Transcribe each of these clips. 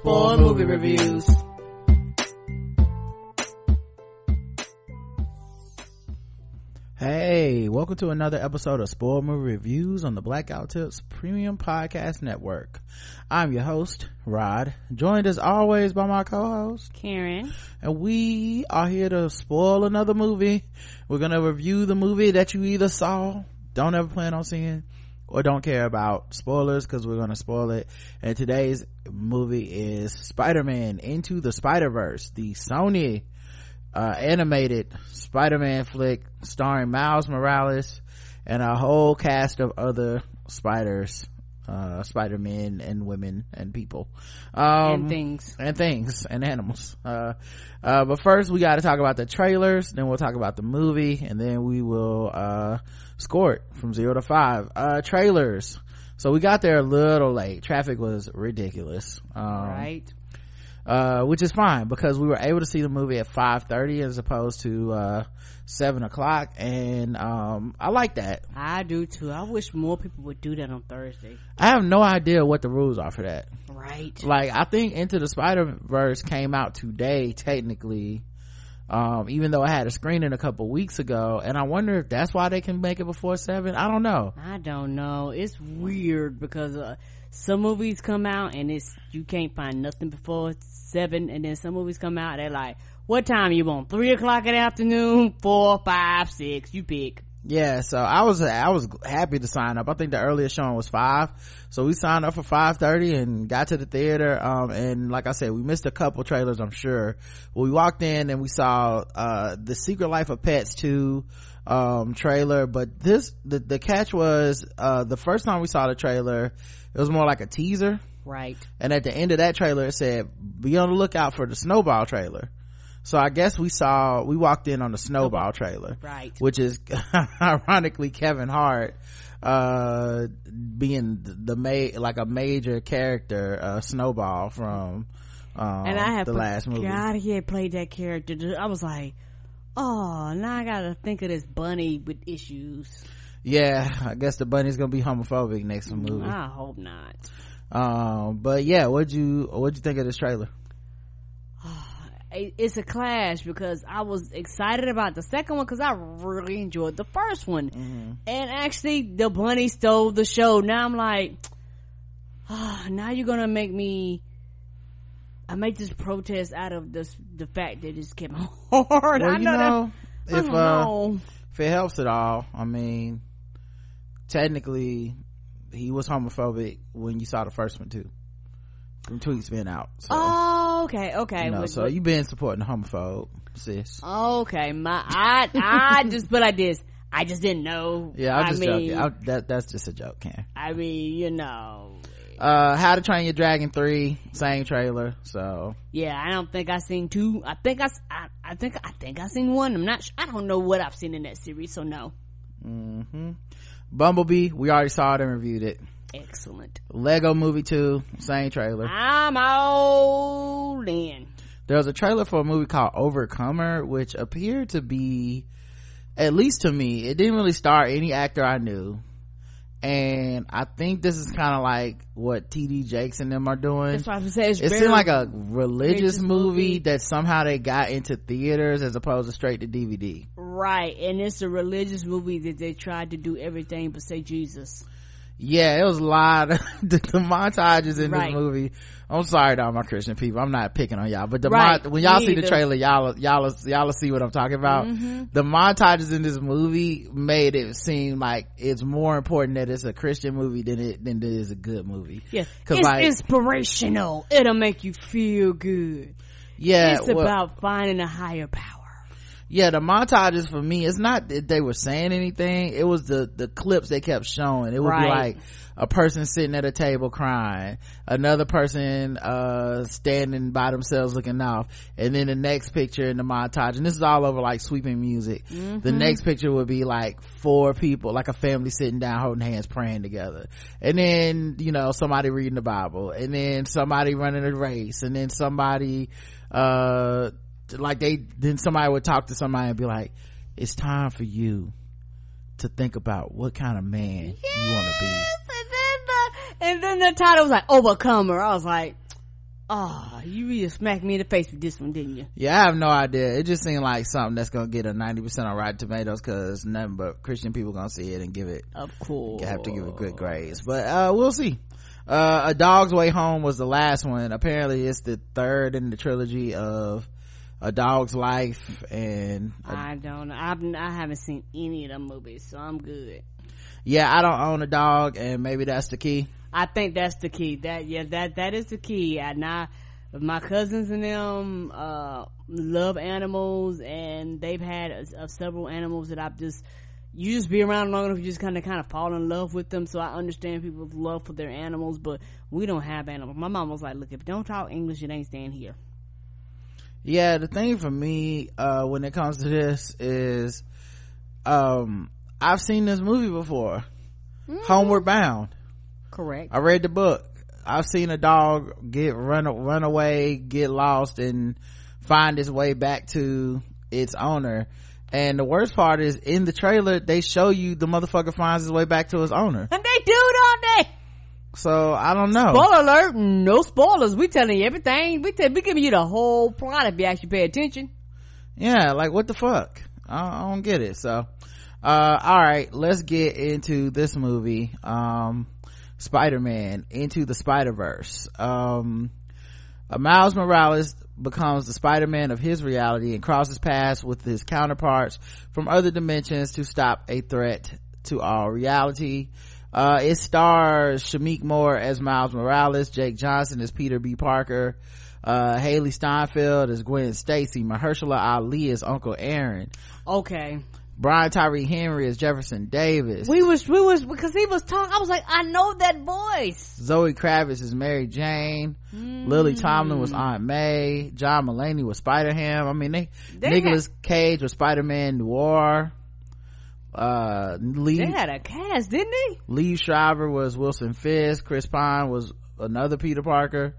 AIDS. Spoil movie reviews. Hey, welcome to another episode of Spoil Movie Reviews on the Black Guy Who Tips Premium Podcast Network. I'm your host, Rod, joined as always by my co-host, Karen. and we are here to spoil another movie. We're gonna review the movie that you either saw, don't ever plan on seeing, or don't care about spoilers because we're gonna spoil it. And today's movie is Spider-Man Into the Spider-Verse, the Sony uh, animated Spider-Man flick starring Miles Morales and a whole cast of other spiders, uh, Spider-Men and women and people. Um, and things. and things and animals. Uh, uh, but first we got to talk about the trailers, then we'll talk about the movie, and then we will, uh, score it from zero to five. Uh, trailers. So we got there a little late. Traffic was ridiculous. Um, right. Uh, which is fine because we were able to see the movie at 5.30 as opposed to, uh, 7 o'clock. And, um, I like that. I do too. I wish more people would do that on Thursday. I have no idea what the rules are for that. Right. like i think into the spider-verse came out today technically um, even though i had a screening a couple weeks ago and i wonder if that's why they can make it before seven i don't know I don't know. It's weird because uh, some movies come out and it's you can't find nothing before seven, and then some movies come out they're like, "What time you want? Three o'clock in the afternoon? Four, five, six? You pick." yeah so i was i was happy to sign up i think the earliest showing was five so we signed up for 5.30 and got to the theater um, and like i said we missed a couple trailers i'm sure we walked in and we saw uh, the secret life of pets 2 um, trailer but this the, the catch was uh, the first time we saw the trailer it was more like a teaser Right. and at the end of that trailer it said be on the lookout for the snowball trailer so i guess we saw we walked in on the snowball trailer Right. which is ironically kevin hart uh being the ma- like a major character uh snowball from um and I have the last movie God, he had played that character. I was like, oh, now I gotta think of this bunny with issues. yeah i guess the bunny's gonna be homophobic next movie I hope not. um but yeah what'd you what'd you think of this trailer It's a clash because I was excited about the second one because I really enjoyed the first one, Mm-hmm. and actually the bunny stole the show. Now I'm like, ah, now you're gonna make me. I make this protest out of this the fact that it's Kevin Hart. well I know, know that. I if don't uh know. if it helps at all i mean technically he was homophobic when you saw the first one too from tweets being out so Oh, okay, okay. you know, With- so you been supporting the homophobe sis Okay, my I I just put like this. I just didn't know. yeah i'm I just mean, joking I, that that's just a joke Karen. I mean, you know. Uh how to train your dragon 3 same trailer so Yeah, I don't think I seen two. I think I, I, I think I think I seen one. I'm not. Sure. I don't know what I've seen in that series. So no. hmm bumblebee we already saw it and reviewed it Excellent. lego movie 2 same trailer I'm all in. there was a trailer for a movie called overcomer which appeared to be at least to me it didn't really star any actor i knew and i think this is kind of like what td jakes and them are doing That's why I it's it seemed like a religious religious movie, movie. that somehow they got into theaters as opposed to straight to dvd right, and it's a religious movie that they tried to do everything but say Jesus. Yeah it was a lot of the, the montages in Right. this movie i'm sorry to all my christian people i'm not picking on y'all but the Right. mon- when y'all Me see the trailer y'all y'all y'all see what i'm talking about Mm-hmm. the montages in this movie made it seem like it's more important that it's a christian movie than it than it is a good movie Yeah, it's like- inspirational. It'll make you feel good. yeah it's well, about finding a higher power. Yeah the montages for me it's not that they were saying anything. It was the the clips they kept showing. It would Right. be like a person sitting at a table crying another person uh standing by themselves looking off and then the next picture in the montage. And this is all over like sweeping music. The next picture would be like four people like a family sitting down holding hands praying together. And then you know somebody reading the bible. And then somebody running a race. And then somebody uh like they then somebody would talk to somebody and be like it's time for you to think about what kind of man you want to be And then the, and then the title was like Overcomer. I was like, oh, you really smacked me in the face with this one, didn't you? Yeah, I have no idea. It just seemed like something that's gonna get a ninety percent on Rotten Tomatoes because nothing but Christian people gonna see it and give it Of course. have to give it good grades. But uh we'll see. Uh A Dog's Way Home was the last one. Apparently it's the third in the trilogy of A Dog's Life and I don't. I've, I haven't seen any of them movies, so I'm good. yeah, I don't own a dog and maybe that's the key. I think that's the key. That yeah, that that is the key. And I, my cousins and them uh love animals, and they've had several animals that I've just you just be around long enough, you just kind of kind of fall in love with them. So I understand people's love for their animals, but we don't have animals. My mom was like, "Look, if you don't talk English, it ain't staying here." Yeah, the thing for me, uh, when it comes to this is, um, I've seen this movie before. Homeward Bound. Correct. I read the book. I've seen a dog get run run away, get lost, and find its way back to its owner. And the worst part is in the trailer they show you the motherfucker finds his way back to his owner. And they do, don't they? So I don't know. Spoiler alert! No spoilers. We telling you everything. We tell, we giving you the whole plot if you actually pay attention. yeah, like what the fuck? I, I don't get it. So, uh, all right, let's get into this movie. Um, Spider-Man into the Spider-Verse. Um, uh, Miles Morales becomes the Spider-Man of his reality and crosses paths with his counterparts from other dimensions to stop a threat to all reality. Uh, it stars Shameik Moore as Miles Morales, Jake Johnson as Peter B. Parker, uh, Hailee Steinfeld as Gwen Stacy, Mahershala Ali as Uncle Aaron, Okay. Brian Tyree Henry as Jefferson Davis, We was, we was, because he was talking, I was like, I know that voice. Zoe Kravitz is Mary Jane, Lily Tomlin was Aunt May, John Mulaney was Spider Ham. I mean, they, They Nicolas Cage was Spider Man Noir. Uh, Lee They had a cast, didn't they? Liev Schreiber was Wilson Fisk. Chris Pine was another Peter Parker.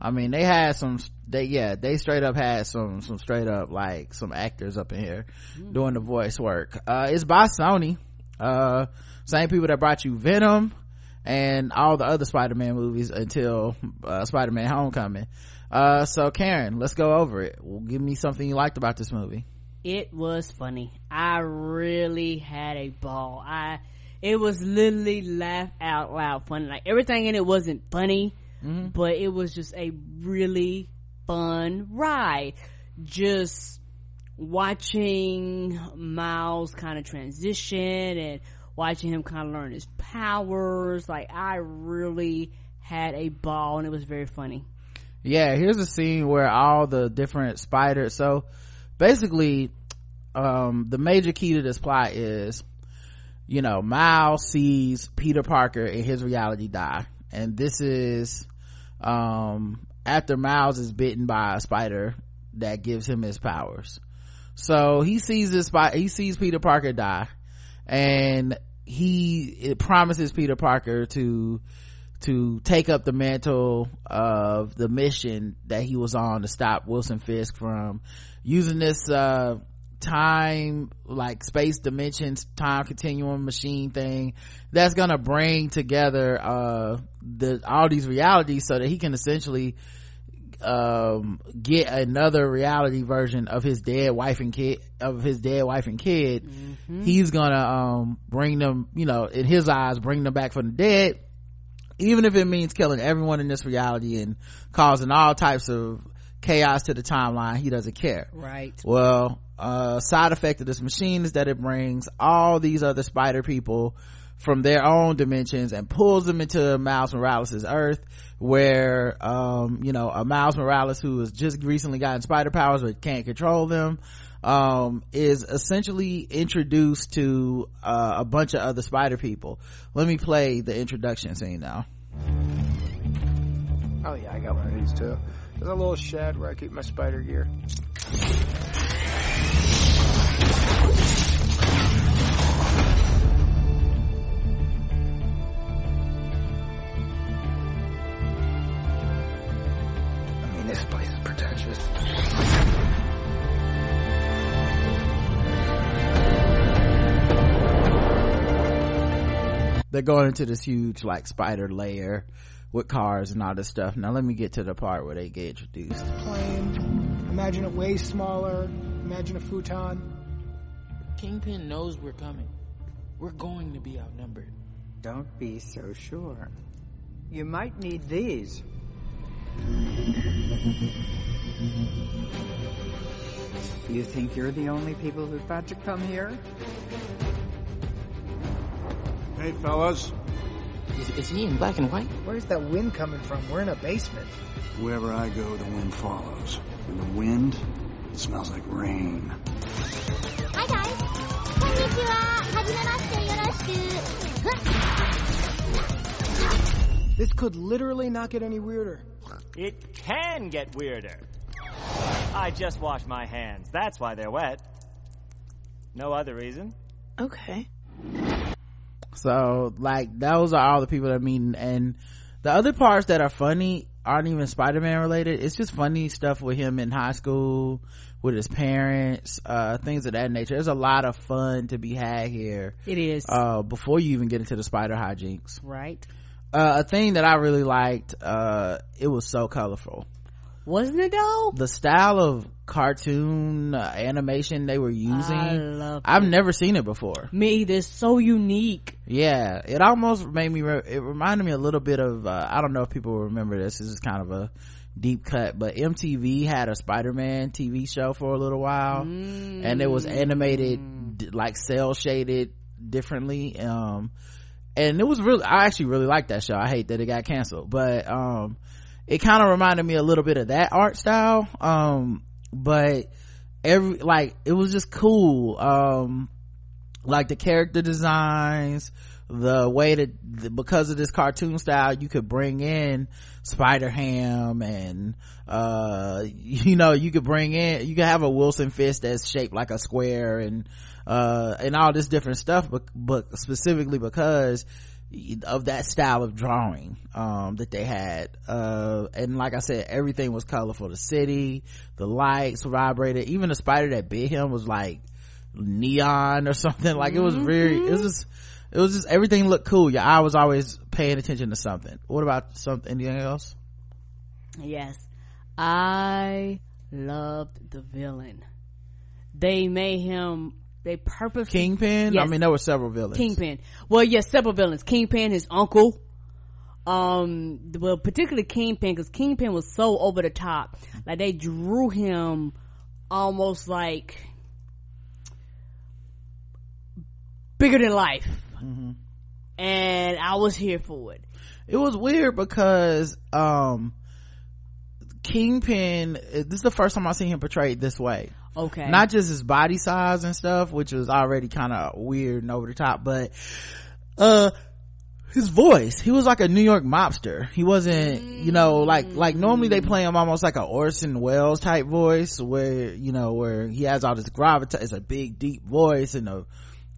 I mean, they had some. They yeah, they straight up had some some straight up like some actors up in here doing the voice work. Uh, it's by Sony. Uh, same people that brought you Venom and all the other Spider-Man movies until uh, Spider-Man Homecoming. Uh, so Karen, let's go over it. Well, give me something you liked about this movie. It was funny. I really had a ball. I, it was literally laugh out loud funny. Like everything in it wasn't funny, mm-hmm. but it was just a really fun ride. Just watching Miles kind of transition and watching him kind of learn his powers. Like I really had a ball and it was very funny. yeah here's a scene where all the different spiders so basically um the major key to this plot is you know miles sees peter parker in his reality die. And this is um after miles is bitten by a spider that gives him his powers. So he sees this he sees peter parker die. And he promises peter parker to to take up the mantle of the mission that he was on to stop Wilson Fisk from using this uh time like space dimensions time continuum machine thing that's gonna bring together uh the all these realities so that he can essentially um get another reality version of his dead wife and kid of his dead wife and kid. He's gonna um bring them you know in his eyes bring them back from the dead even if it means killing everyone in this reality and causing all types of chaos to the timeline he doesn't care. Right. well uh side effect of this machine is that it brings all these other spider people from their own dimensions and pulls them into miles morales' earth where um you know a miles morales who has just recently gotten spider powers but can't control them um, is essentially introduced to uh, a bunch of other spider people. Let me play the introduction scene now oh yeah i got one of these too there's a little shed where i keep my spider gear I mean, This place is pretentious. They're going into this huge like spider layer with cars and all this stuff. Now let me get to the part where they get introduced. Plane. Imagine it way smaller. Imagine a futon. Kingpin knows we're coming. We're going to be outnumbered. Don't be so sure. You might need these. You think you're the only people who've got to come here? Hey, fellas. Is, is, he in black and white? Where's that wind coming from? We're in a basement. Wherever I go, the wind follows. And the wind, it smells like rain. Hi guys. Konnichiwa. This could literally not get any weirder. It can get weirder. I just washed my hands. That's why they're wet. No other reason. Okay. So, like, those are all the people that mean, and the other parts that are funny aren't even Spider-Man related. It's just funny stuff with him in high school, with his parents, uh, things of that nature. There's a lot of fun to be had here. It is. Uh, before you even get into the spider hijinks. Right. Uh, a thing that I really liked, uh, it was so colorful. Wasn't it though? The style of cartoon uh, animation they were using. I love I've it. never seen it before. Me, they're so unique. Yeah, it almost made me, re- it reminded me a little bit of, uh, I don't know if people remember this, this is kind of a deep cut, but MTV had a Spider-Man TV show for a little while, mm. and it was animated, like cell shaded differently. Um, and it was really i actually really like that show i hate that it got canceled but um it kind of reminded me a little bit of that art style um but every like it was just cool. Um like the character designs the way that because of this cartoon style you could bring in spider ham and uh you know you could bring in you could have a wilson fisk that's shaped like a square and uh and all this different stuff but but specifically because of that style of drawing um that they had uh and like i said everything was colorful. The city the lights vibrated. Even the spider that bit him was like neon or something. Like it was very it was mm-hmm. just it was just everything looked cool. Your eye was always paying attention to something. What about something anything else? Yes. I loved the villain. They made him they purposely Kingpin. Yes. I mean, there were several villains. Kingpin. Well, yes, several villains. Kingpin, his uncle. Um, well, particularly Kingpin, because Kingpin was so over the top. Like they drew him almost like bigger than life. Mm-hmm. And I was here for it. It was weird because, um, Kingpin, this is the first time I've seen him portrayed this way okay. Not just his body size and stuff which was already kind of weird and over the top but uh his voice. He was like a new york mobster. He wasn't you know like like normally they play him almost like a orson welles type voice where you know where he has all this gravitas it's a big deep voice and a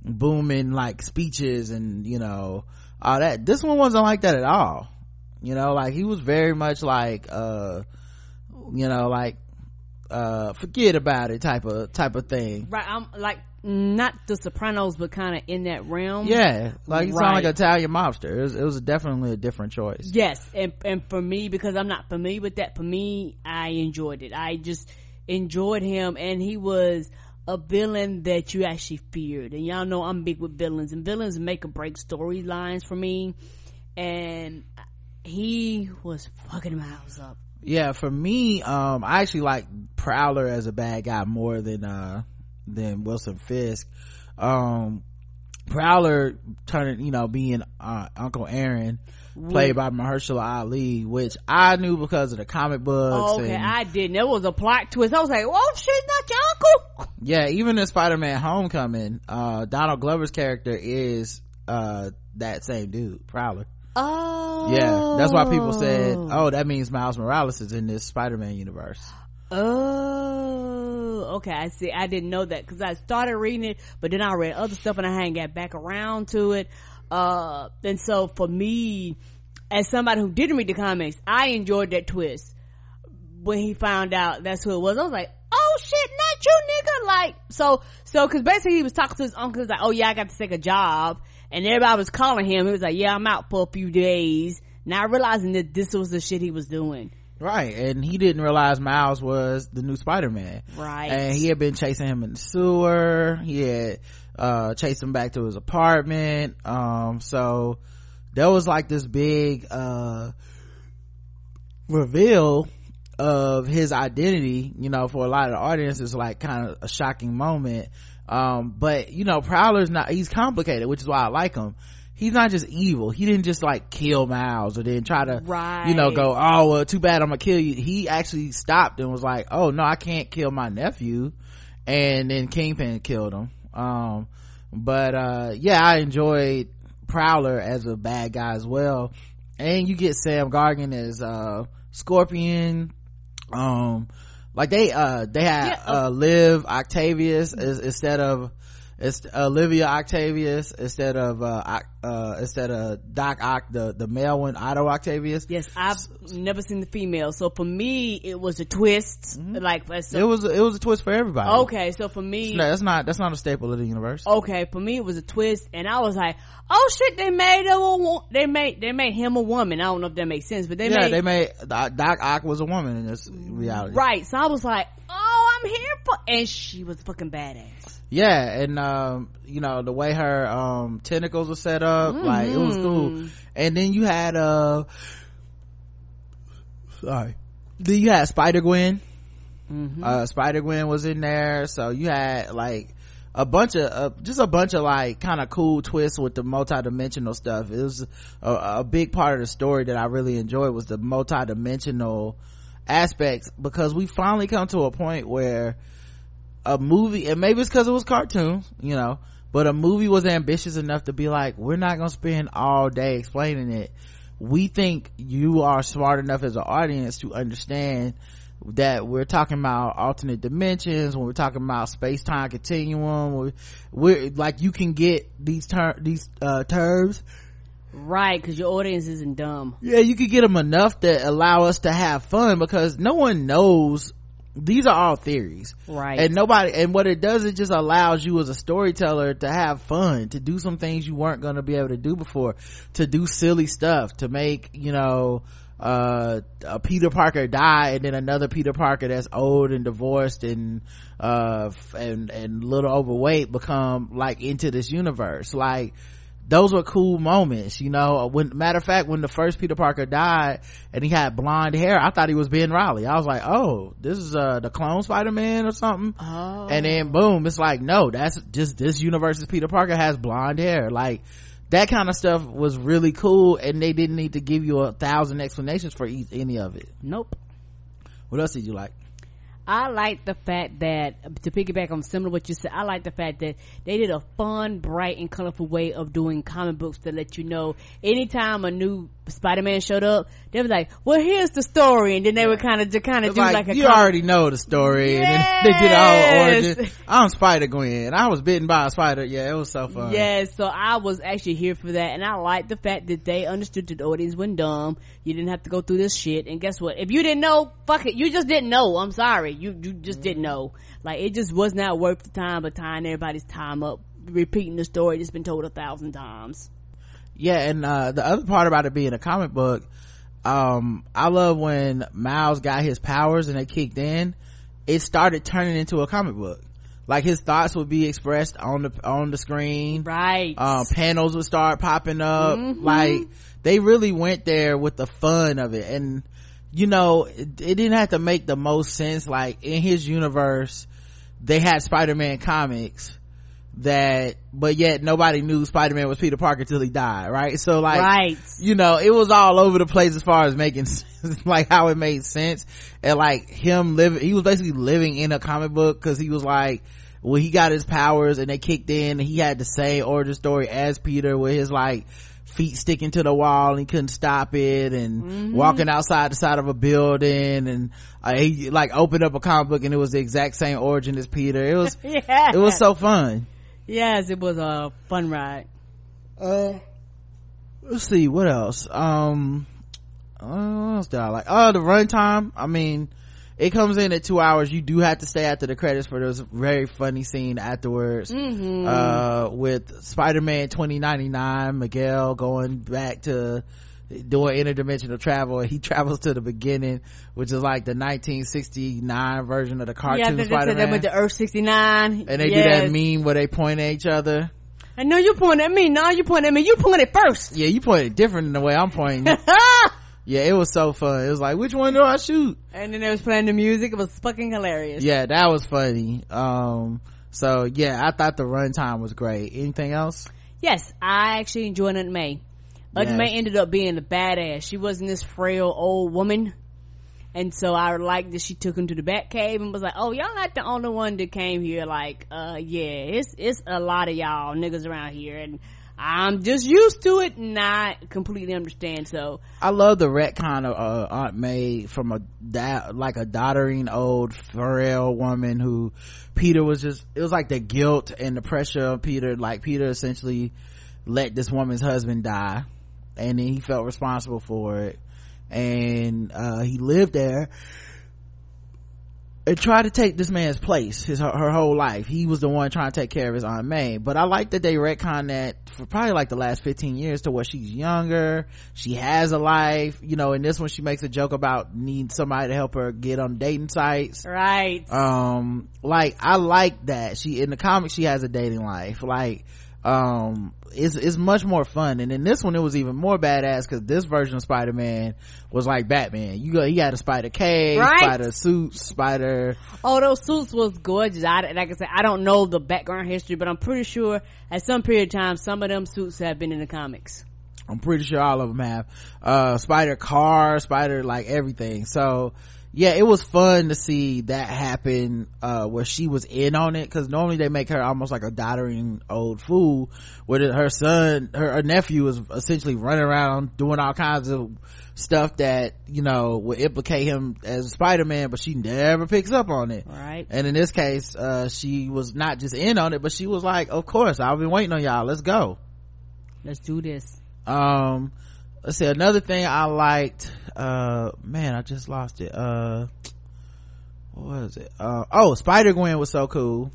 booming like speeches and you know all that. This one wasn't like that at all. You know like he was very much like uh you know like uh forget about it type of type of thing. Right i'm like not the sopranos but kind of in that realm. Yeah like you right. sound like italian mobster. It was, it was, definitely a different choice. Yes and and for me because i'm not familiar with that for me i enjoyed it. I just enjoyed him and he was a villain that you actually feared. And y'all know i'm big with villains and villains make or break storylines for me. And he was fucking miles up yeah for me um i actually like prowler as a bad guy more than uh than wilson fisk um prowler turning you know being uh, uncle aaron played by mahershala ali which i knew because of the comic books Oh, okay, I didn't. It was a plot twist. I was like, "Oh shit, not your uncle." yeah even in spider-man homecoming uh donald glover's character is uh that same dude prowler Oh, yeah that's why people said oh that means miles morales is in this spider-man universe Oh, okay. I see. I didn't know that because I started reading it, but then I read other stuff and I hadn't got back around to it. Uh, and so for me, as somebody who didn't read the comics, I enjoyed that twist when he found out that's who it was. I was like, oh shit, not you, nigga. Like, so, so, cause basically he was talking to his uncle. He was like, oh yeah, I got to take a job. And everybody was calling him. He was like, yeah, I'm out for a few days. Not realizing that this was the shit he was doing. right and he didn't realize miles was the new spider-man Right. and he had been chasing him in the sewer he had uh chased him back to his apartment um so there was like this big uh reveal of his identity you know for a lot of the audience is like kind of a shocking moment um but you know prowler's not he's complicated which is why i like him. He's not just evil. He didn't just like kill miles or then try to Right. you know go oh well too bad i'm gonna kill you. He actually stopped and was like oh no i can't kill my nephew. And then kingpin killed him. Um but uh yeah i enjoyed prowler as a bad guy as well. And you get sam gargan as uh scorpion. Um like they uh they had Yeah, uh liv octavius is, instead of it's olivia octavius instead of uh, uh instead of doc ock the the male one otto octavius Yes, I've never seen the female. So for me, it was a twist. Like, so, Mm-hmm. it was it was a twist for everybody okay. So for me, no that's not that's not a staple of the universe okay, for me it was a twist, and I was like, oh shit, they made a they made they made him a woman. I don't know if that makes sense, but they yeah made they made Doc Doc Ock was a woman in this reality right. So I was like, oh, I'm here for, and she was fucking badass. Yeah and um you know the way her um tentacles were set up like it was cool. And then you had uh sorry. Then you had spider gwen. Uh spider gwen was in there. So you had like a bunch of uh, just a bunch of like kind of cool twists with the multi-dimensional stuff. It was a, a big part of the story that i really enjoyed was the multi-dimensional aspects because we finally come to a point where a movie and maybe it's because it was cartoons you know but a movie was ambitious enough to be like we're not gonna spend all day explaining it we think you are smart enough as an audience to understand that we're talking about alternate dimensions when we're talking about space-time continuum we're, we're like you can get these ter- these uh terms Right, because your audience isn't dumb. yeah you could get them enough that allow us to have fun because no one knows these are all theories Right. and nobody and what it does it just allows you as a storyteller to have fun to do some things you weren't going to be able to do before to do silly stuff to make you know uh a peter parker die and then another peter parker that's old and divorced and uh and and a little overweight become like into this universe like those were cool moments, you know. When matter of fact, when the first Peter Parker died and he had blonde hair, I thought he was Ben Reilly. I was like, oh, this is uh the clone Spider Man or something. Oh. And then boom, it's like, no, that's just this universe's Peter Parker has blonde hair. Like that kind of stuff was really cool, and they didn't need to give you a thousand explanations for each, any of it. Nope. What else did you like? I like the fact that to piggyback on similar what you said. I like the fact that they did a fun, bright, and colorful way of doing comic books to let you know anytime a new Spider-Man showed up, they were like, "Well, here's the story," and then they would kind of kind of do like, like, a you comic- already know the story, and then they did all Yes. origin. I'm Spider Gwen. I was bitten by a spider. Yeah, it was so fun. Yes, so I was actually here for that, and I like the fact that they understood that the audience went dumb. You didn't have to go through this shit, and guess what? If you didn't know, fuck it, you just didn't know. I'm sorry, you you just didn't know. Like it just was not worth the time of tying everybody's time up repeating the story that's been told a thousand times. yeah and uh the other part about it being a comic book um i love when miles got his powers and they kicked in it started turning into a comic book like his thoughts would be expressed on the on the screen Right. um panels would start popping up Mhm. like they really went there with the fun of it and you know it, it didn't have to make the most sense. Like in his universe they had spider-man comics that but yet nobody knew spider-man was peter parker till he died right? So like right. you know it was all over the place as far as making sense, like how it made sense. And like him living he was basically living in a comic book because he was like when he got his powers and they kicked in he had the same origin story as peter with his like feet sticking to the wall and he couldn't stop it and Mm-hmm. walking outside the side of a building and uh, he like opened up a comic book and it was the exact same origin as peter. It was yeah. it was so fun. Yes it was a fun ride. Uh let's see what else? Um what else did i like? Oh the runtime. I mean it comes in at two hours. You do have to stay after the credits for this very funny scene afterwards Mm-hmm. uh with spider-man 2099 miguel going back to doing interdimensional travel. He travels to the beginning which is like the 1969 version of the yeah cartoon said spider-man. with the earth 69 and they do that meme where they point at each other. I know you point at me. No you point at me. You point it first. Yeah you pointed different than the way i'm pointing yeah it was so fun it was like which one do i shoot and then they was playing the music it was fucking hilarious yeah that was funny um so yeah i thought the runtime was great anything else Yes, I actually enjoyed Aunt May. Aunt Yes. May ended up being a badass. She wasn't this frail old woman. And so I liked that she took him to the Bat Cave and was like, oh, y'all not the only one that came here. Like, uh, yeah, it's, it's a lot of y'all niggas around here. And I'm just used to it I completely understand. So, I love the retcon of uh, Aunt May from a da- like a doddering old frail woman who Peter was just it was like the guilt and the pressure of Peter like Peter essentially let this woman's husband die and then he felt responsible for it and uh, he lived there and tried to take this man's place his her, her whole life. He was the one trying to take care of his aunt may. But i like that they retcon that for probably like the last 15 years to where she's younger. She has a life you know in this one she makes a joke about needing somebody to help her get on dating sites. Right. um like i like that. She in the comics she has a dating life. Like um it's it's much more fun and in this one it was even more badass because this version of spider-man was like batman you go he had a spider cave Right. spider suit spider Oh, those suits was gorgeous. I, like I said, I don't know the background history, but I'm pretty sure at some period of time, some of them suits have been in the comics. i'm pretty sure all of them have uh spider car spider like everything so yeah it was fun to see that happen uh where she was in on it because normally they make her almost like a doddering old fool where her son her, her nephew is essentially running around doing all kinds of stuff that you know would implicate him as spider-man but she never picks up on it Right. and in this case uh she was not just in on it but she was like of course i've been waiting on y'all let's go Let's do this. um let's see another thing i liked uh man i just lost it. Uh what was it? Uh oh spider gwen was so cool.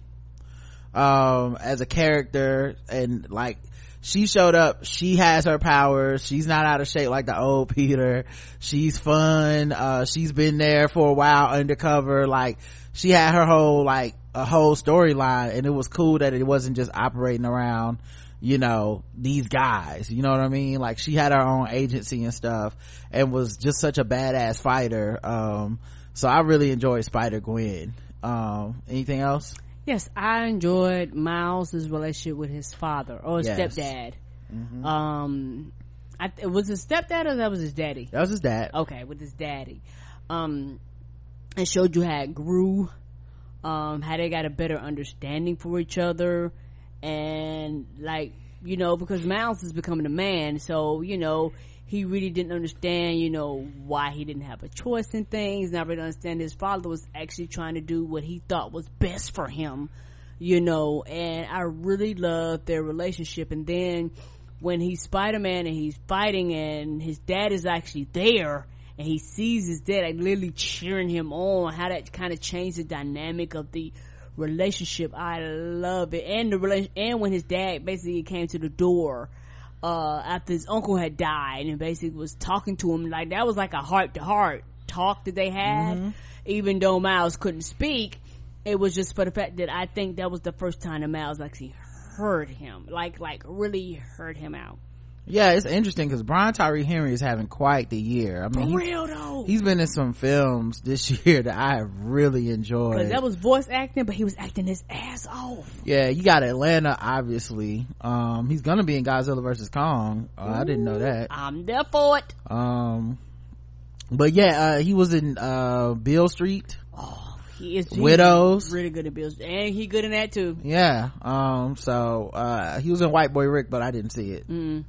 Um as a character and like she showed up she has her powers she's not out of shape like the old peter. She's fun uh she's been there for a while undercover like she had her whole like a whole storyline and it was cool that it wasn't just operating around you know these guys you know what i mean like she had her own agency and stuff and was just such a badass fighter um so i really enjoyed spider gwen um anything else Yes, I enjoyed Miles' relationship with his father or his Yes. stepdad. Um, I, it was his stepdad or that was his daddy? that was his dad Okay, with his daddy. Um, it showed you how it grew, um, how they got a better understanding for each other, and like you know because Miles is becoming a man, so you know he really didn't understand, you know, why he didn't have a choice in things. Not really understand his father was actually trying to do what he thought was best for him, you know, and I really loved their relationship. And then when he's Spider-Man and he's fighting and his dad is actually there and he sees his dad like literally cheering him on, how that kind of changed the dynamic of the relationship. I love it. And the relation, and when his dad basically came to the door, uh, after his uncle had died and basically was talking to him, like that was like a heart to heart talk that they had. Even though Miles couldn't speak, it was just for the fact that I think that was the first time that Miles actually heard him, like, like really heard him out. Yeah it's interesting because brian tyree henry is having quite the year i mean For real though. he's been in some films this year that i have really enjoyed that was voice acting, but he was acting his ass off. yeah you got atlanta obviously um he's gonna be in godzilla versus kong uh, i didn't know that I'm there for it. um but yeah uh he was in uh beale street Oh, He is he Widows. really good at bills, and he good in that too. yeah um so uh he was in white boy rick but i didn't see it Mm.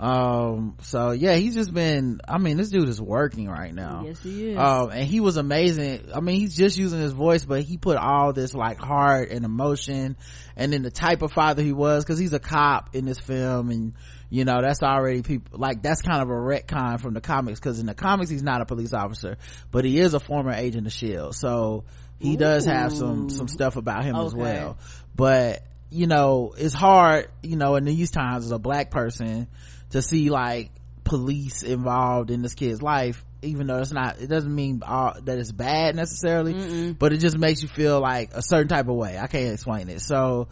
Um so yeah he's just been i mean this dude is working right now. Yes, he is. um and he was amazing. I mean he's just using his voice but he put all this like heart and emotion and then the type of father he was because he's a cop in this film and you know that's already people like that's kind of a retcon from the comics because in the comics he's not a police officer but he is a former agent of shield so he does have some some stuff about him as well. But you know it's hard you know in these times as a black person to see like police involved in this kid's life even though it's not it doesn't mean all, that it's bad necessarily but it just makes you feel like a certain type of way. I can't explain it. So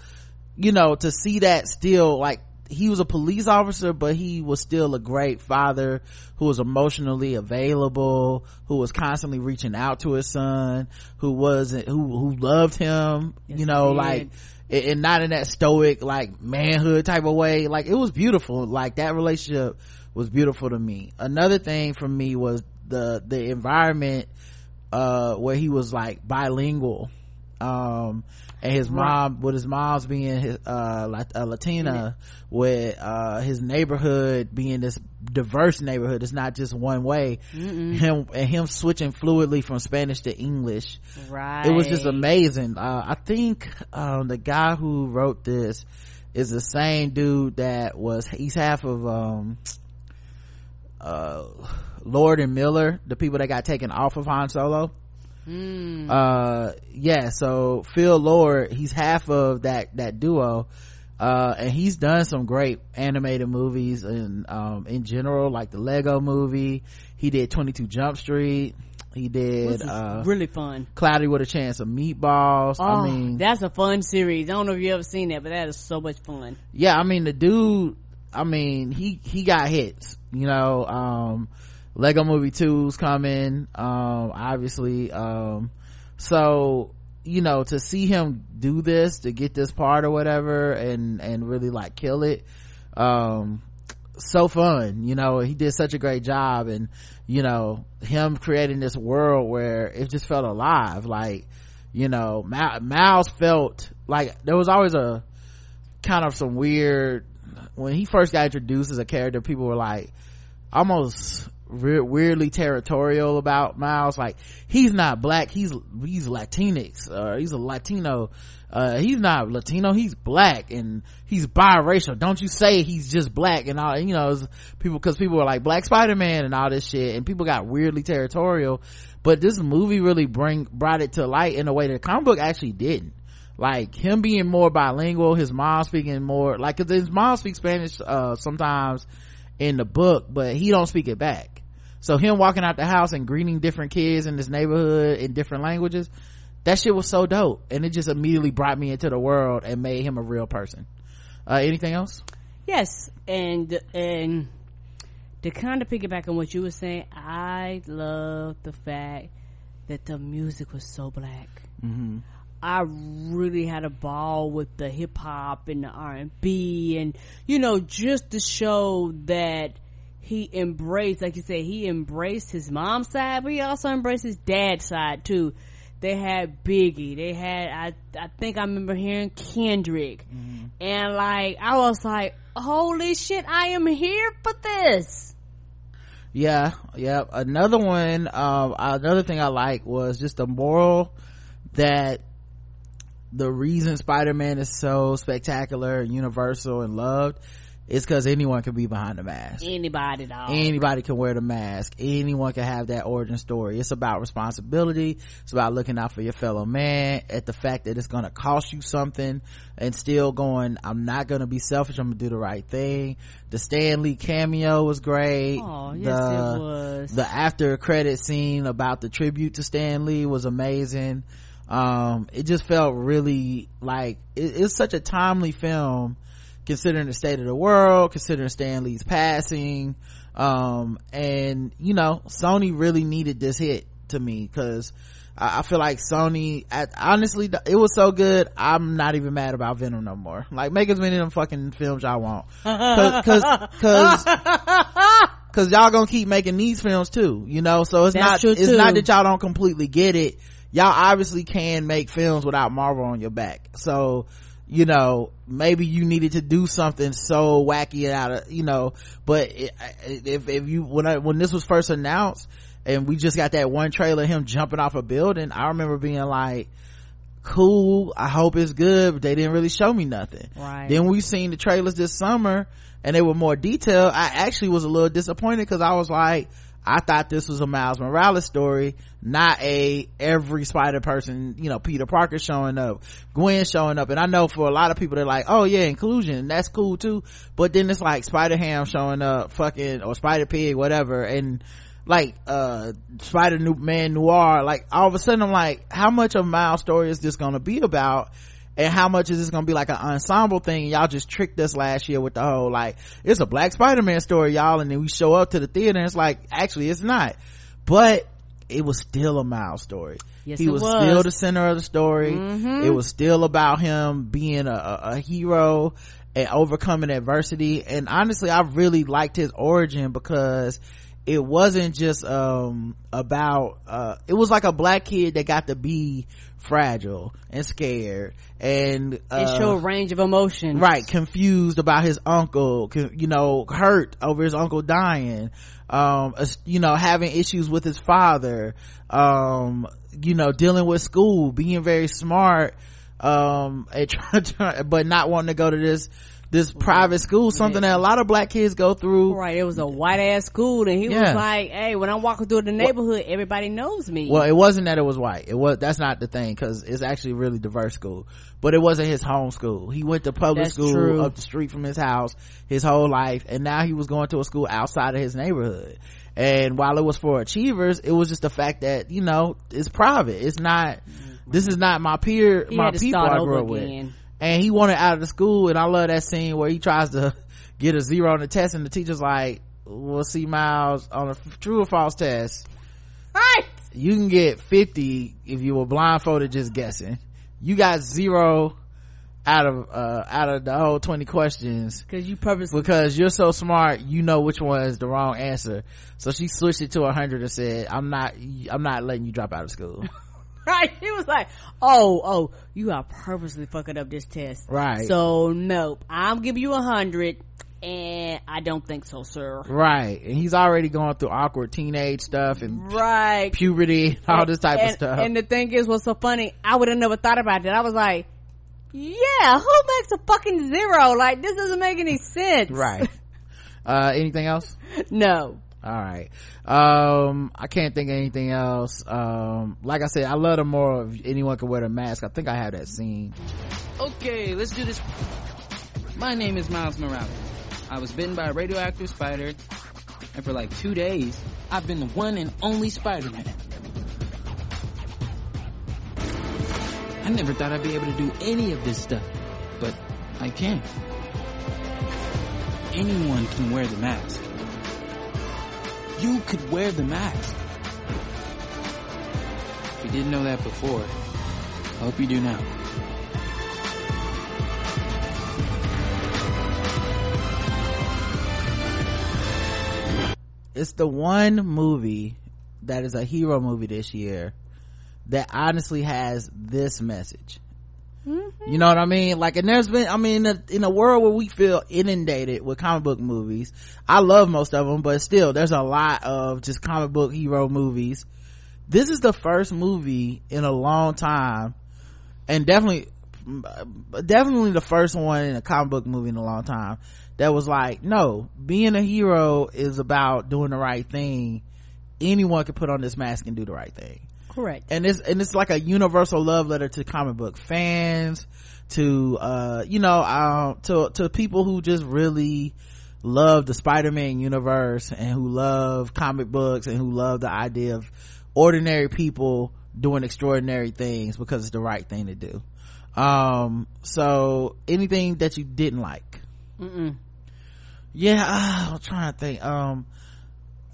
you know to see that still like he was a police officer but he was still a great father who was emotionally available who was constantly reaching out to his son who wasn't who who loved him Yes, you know like did. And not in that stoic like manhood type of way. Like it was beautiful. Like that relationship was beautiful to me. Another thing for me was the the environment uh where he was like bilingual. Um and his mom with his mom's being his, uh Lat- uh, latina with uh his neighborhood being this diverse neighborhood it's not just one way. Him and him switching fluidly from spanish to english. Right. it was just amazing. Uh, i think um, the guy who wrote this is the same dude that was he's half of um uh lord and miller the people that got taken off of han solo Mm. uh yeah so phil lord he's half of that that duo uh and he's done some great animated movies and um in general like the lego movie he did 22 jump street he did uh really fun. cloudy with a chance of meatballs Oh, i mean that's a fun series. I don't know if you ever seen that, but that is so much fun. yeah i mean the dude i mean he he got hits you know um lego movie 2's coming um obviously um so you know to see him do this to get this part or whatever and and really like kill it um so fun you know he did such a great job and you know him creating this world where it just felt alive like you know miles felt like there was always a kind of some weird when he first got introduced as a character people were like almost re- weirdly territorial about miles. Like he's not black. He's he's latinx uh he's a latino. Uh he's not latino. He's black and he's biracial. Don't you say he's just black and all you know people because people were like black spider-man and all this shit and people got weirdly territorial. But this movie really bring brought it to light in a way that the comic book actually didn't. Like him being more bilingual his mom speaking more like 'cause his mom speaks spanish uh sometimes in the book but he don't speak it back. So him walking out the house and greeting different kids in this neighborhood in different languages that shit was so dope. And it just immediately brought me into the world and made him a real person. Uh anything else? Yes, and and to kind of piggyback on what you were saying, I love the fact that the music was so black. mm-hmm. I really had a ball with the hip hop and the R and B, and you know, just to show that he embraced, like you said, he embraced his mom's side, but he also embraced his dad's side too. They had Biggie, they had I I think I remember hearing Kendrick, and like I was like, holy shit, I am here for this. yeah yeah another one um another thing i like was just the moral that the reason spider-man is so spectacular universal and loved is because anyone can be behind the mask. Anybody dog. anybody can wear the mask. Anyone can have that origin story. It's about responsibility. It's about looking out for your fellow man at the fact that it's going to cost you something and still going i'm not going to be selfish. I'm going to do the right thing. The stan lee cameo was great. Oh, yes, the, it was. the after credit scene about the tribute to stan lee was amazing um it just felt really like it, it's such a timely film considering the state of the world considering stan lee's passing um and you know sony really needed this hit to me because I, I feel like Sony, at, honestly, it was so good. I'm not even mad about Venom no more. Like, make as many of them fucking films y'all want. Cause, cause, cause, cause y'all gonna keep making these films too, you know? So it's That's not, it's too. not that y'all don't completely get it. Y'all obviously can make films without Marvel on your back. So, you know, maybe you needed to do something so wacky and out of, you know, but it, if, if you, when I, when this was first announced and we just got that one trailer him jumping off a building, I remember being like, cool, I hope it's good, but they didn't really show me nothing. Right. Then we seen the trailers this summer and they were more detailed. I actually was a little disappointed because I was like, I thought this was a Miles Morales story, not a every spider person, you know, Peter Parker showing up, Gwen showing up. And I know for a lot of people, they're like, oh yeah, inclusion, that's cool too. But then it's like Spider Ham showing up, fucking, or Spider Pig, whatever. And like, uh, Spider Man Noir, like all of a sudden I'm like, how much of Miles' story is this gonna be about? And how much is this gonna be like an ensemble thing? Y'all just tricked us last year with the whole like it's a black spider-man story y'all and then we show up to the theater and it's like actually it's not. But it was still a miles story. Yes, he was, was. still the center of the story. Mhm. it was still about him being a, a, a hero and overcoming adversity. And honestly i really liked his origin because it wasn't just um about uh it was like a black kid that got to be fragile and scared and uh, it showed a range of emotions. right confused about his uncle you know hurt over his uncle dying um you know having issues with his father um you know dealing with school being very smart um and try, try, but not wanting to go to this this private school something that a lot of black kids go through Right, it was a white ass school, and he Yeah. was like, "Hey, when I'm walking through the neighborhood, everybody knows me." Well, it wasn't that it was white. It was that's not the thing because it's actually a really diverse school. But it wasn't his home school. He went to public That's school true. up the street from his house his whole life, and now he was going to a school outside of his neighborhood. And while it was for achievers, it was just the fact that you know it's private. It's not. Mm-hmm. This is not my peer, He my people I grew up with. And he wanted out of the school, and I love that scene where he tries to get a zero on the test, and the teacher's like, "We'll see, Miles, on a true or false test." right. you can get 50 if you were blindfolded just guessing you got zero out of uh out of the whole 20 questions Because you purposely because you're so smart you know which one is the wrong answer so she switched it to 100 and said i'm not i'm not letting you drop out of school right. He was like, "Oh, oh, you are purposely fucking up this test." Right. So nope, I'm giving you a hundred, and I don't think so, sir. right and he's already going through awkward teenage stuff and Right. puberty all this type and, of stuff And the thing is, what's so funny? I would have never thought about that. I was like, "Yeah, who makes a fucking zero? Like this doesn't make any sense." right uh anything else No. All right um i can't think of anything else um like i said i love the more of anyone can wear the mask i think i have that scene Okay, let's do this. My name is Miles Morales. I was bitten by a radioactive spider, and for like two days, I've been the one and only Spider-Man. I never thought I'd be able to do any of this stuff, but I can. Anyone can wear the mask. You could wear the mask. If you didn't know that before, I hope you do now. it's the one movie that is a hero movie this year that honestly has this message Mm-hmm. you know what I mean? Like, and there's been, I mean, in a, in a world where we feel inundated with comic book movies, I love most of them, but still, there's a lot of just comic book hero movies. This is the first movie in a long time, and definitely, definitely the first one in a comic book movie in a long time that was like, no, being a hero is about doing the right thing. Anyone can put on this mask and do the right thing Correct. and it's and it's like a universal love letter to comic book fans to uh you know um to to people who just really love the spider-man universe and who love comic books and who love the idea of ordinary people doing extraordinary things because it's the right thing to do um so anything that you didn't like Mm-mm. yeah uh, i'm trying to think um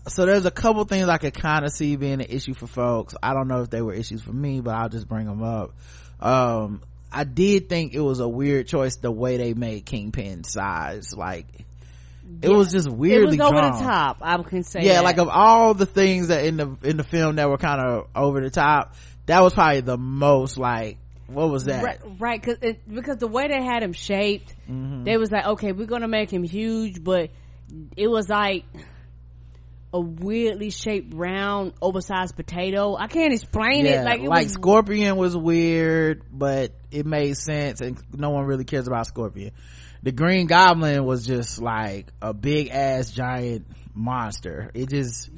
so there's a couple things i could kind of see being an issue for folks i don't know if they were issues for me but i'll just bring them up um i did think it was a weird choice the way they made kingpin size like it was just weirdly It was over drawn. the top. I can say. yeah that. like of all the things that in the in the film that were kind of over the top that was probably the most like what was that Right, right, cause it, because the way they had him shaped, Mm-hmm. they was like, okay, we're gonna make him huge, but it was like a weirdly shaped, round, oversized potato. I can't explain yeah, it. Like, it like was, Scorpion was weird, but it made sense, and no one really cares about Scorpion. The Green Goblin was just like a big ass giant monster. It just,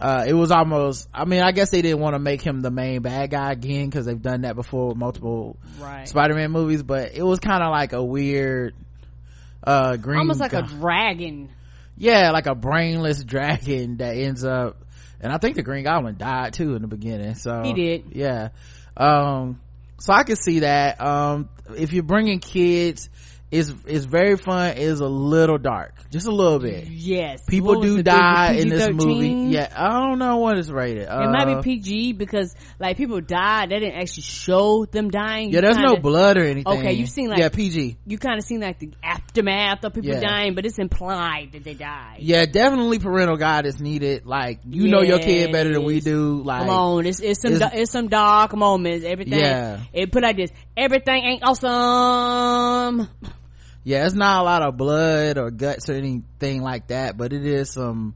uh, it was almost. I mean, I guess they didn't want to make him the main bad guy again because they've done that before with multiple right, Spider-Man movies, but it was kind of like a weird, uh, green, almost like a dragon. Yeah, like a brainless dragon that ends up, and I think the Green Goblin died too in the beginning. So He did. Yeah. Um, so I can see that. Um, if you're bringing kids, it's, it's very fun. It's a little dark. Just a little bit. Yes, People What do die in this movie. Yeah. I don't know what it's rated. Uh, It might be PG because like people died. They didn't actually show them dying. yeah, there's no kinda- blood or anything. Okay, you've seen, like- yeah, PG. You kind of seen like the aftermath of people Yeah. dying, but it's implied that they died. Yeah, definitely parental guidance needed. Like, you know your kid better than we do. Like, Come on, it's it's some it's- it's some dark moments. Everything. Yeah. It put like this. Everything ain't awesome. Yeah it's not a lot of blood or guts or anything like that but it is some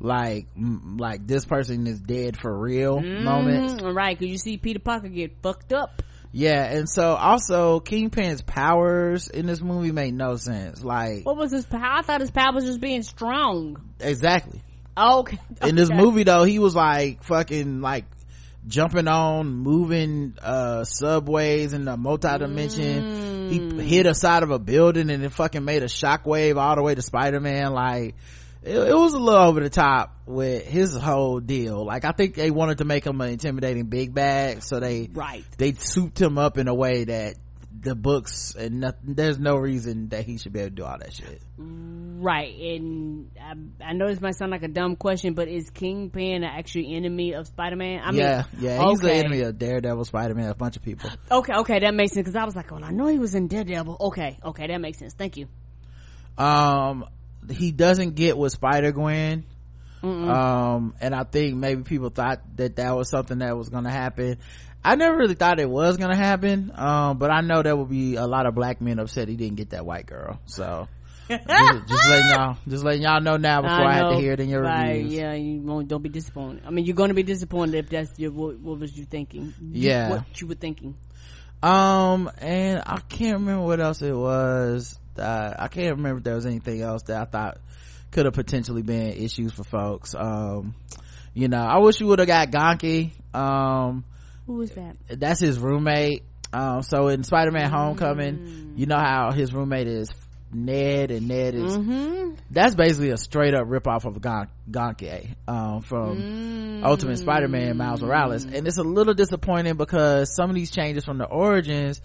like like this person is dead for real moments Mm, right, because you see Peter Parker get fucked up. yeah and so also kingpin's powers in this movie made no sense like What was his power? I thought his power was just being strong. exactly Okay. in this Okay. movie though he was like fucking like jumping on moving uh subways in the multi-dimension. He hit a side of a building and it fucking made a shockwave all the way to spider-man. Like it, it was a little over the top with his whole deal. Like i think they wanted to make him an intimidating big bag so they Right. they souped him up in a way that the books and nothing there's no reason that he should be able to do all that shit Right, and I, I know this might sound like a dumb question, but is Kingpin an actual enemy of Spider-Man? I mean, yeah yeah he's the enemy of daredevil spider-man a bunch of people Okay, okay, that makes sense because I was like, well, I know he was in Daredevil. Okay, okay, that makes sense. Thank you. um he doesn't get with spider gwen um and i think maybe people thought that that was something that was gonna happen i never really thought it was gonna happen um but i know there will be a lot of black men upset he didn't get that white girl so just, just letting y'all just letting y'all know now before i, had to hear it in your right, reviews Yeah, you won't, don't be disappointed. I mean, you're going to be disappointed if that's your what, what was you thinking? Yeah. what you were thinking. um and i can't remember what else it was uh, i can't remember if there was anything else that i thought could have potentially been issues for folks um you know i wish you would have got Ganke um Who was that? that's his roommate. Um so in spider-man homecoming you know how his roommate is ned and ned is Mm-hmm. that's basically a straight up rip off of Gon- Ganke um, from Ultimate Spider-Man Miles Morales. And it's a little disappointing because some of these changes from the origins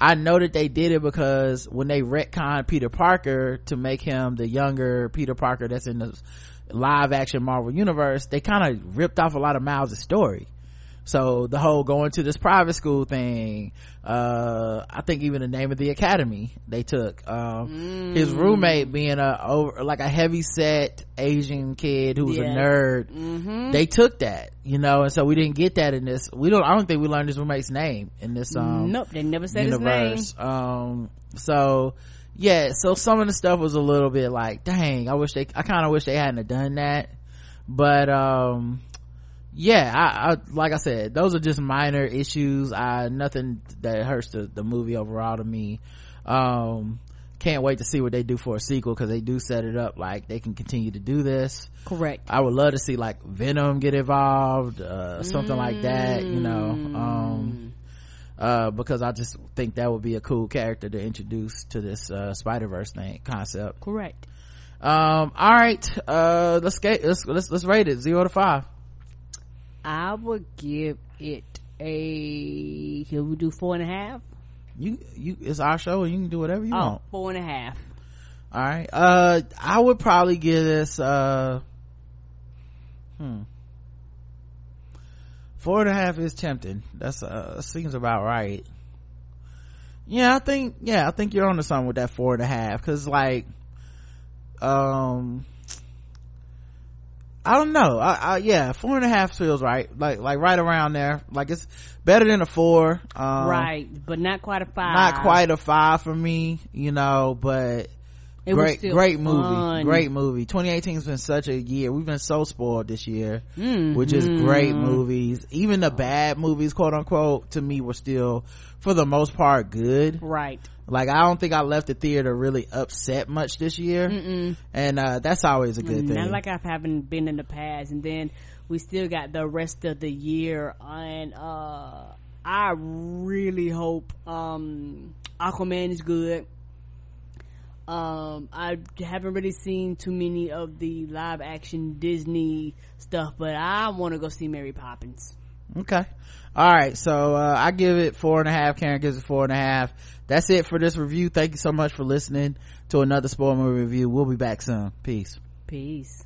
I know that they did it because when they retconned Peter Parker to make him the younger Peter Parker that's in the live action Marvel universe they kind of ripped off a lot of Miles' story so the whole going to this private school thing uh i think even the name of the academy they took um his roommate being a over like a heavy set asian kid who was a nerd Mm-hmm. they took that you know and so we didn't get that in this we don't i don't think we learned his roommate's name in this um nope, they never said his name. um so yeah so some of the stuff was a little bit like dang i wish they i kind of wish they hadn't done that but um yeah I, I like i said those are just minor issues i nothing that hurts the, the movie overall to me um can't wait to see what they do for a sequel because they do set it up like they can continue to do this Correct. I would love to see like Venom get involved, uh, something like that, you know, um, uh, because I just think that would be a cool character to introduce to this, uh, Spider-Verse thing, concept. Correct. Um, alright, uh, let's get, let's, let's, let's rate it, zero to five. I would give it a. Can we do four and a half? You, you, it's our show and you can do whatever you Oh, want. four and a half. all right uh i would probably give this uh hmm four and a half is tempting that's uh seems about right yeah i think yeah i think you're on to something with that four and a half because like um I don't know. I, I, yeah, four and a half feels right. Like, like right around there. Like it's better than a four. Um, right, but not quite a five. Not quite a five for me, you know, but It great, great fun. movie. Great movie. 2018 has been such a year. We've been so spoiled this year with just great movies. Even the bad movies, quote unquote, to me were still, for the most part, good. Right. Like I don't think I left the theater really upset much this year, Mm-mm. and uh, that's always a good thing. Not like I haven't been in the past, and then we still got the rest of the year, and uh, I really hope um, Aquaman is good. Um, I haven't really seen too many of the live action Disney stuff, but I want to go see Mary Poppins. Okay. All right. So, uh, I give it four and a half. Karen gives it four and a half. That's it for this review. Thank you so much for listening to another spoiler review. We'll be back soon. Peace. Peace.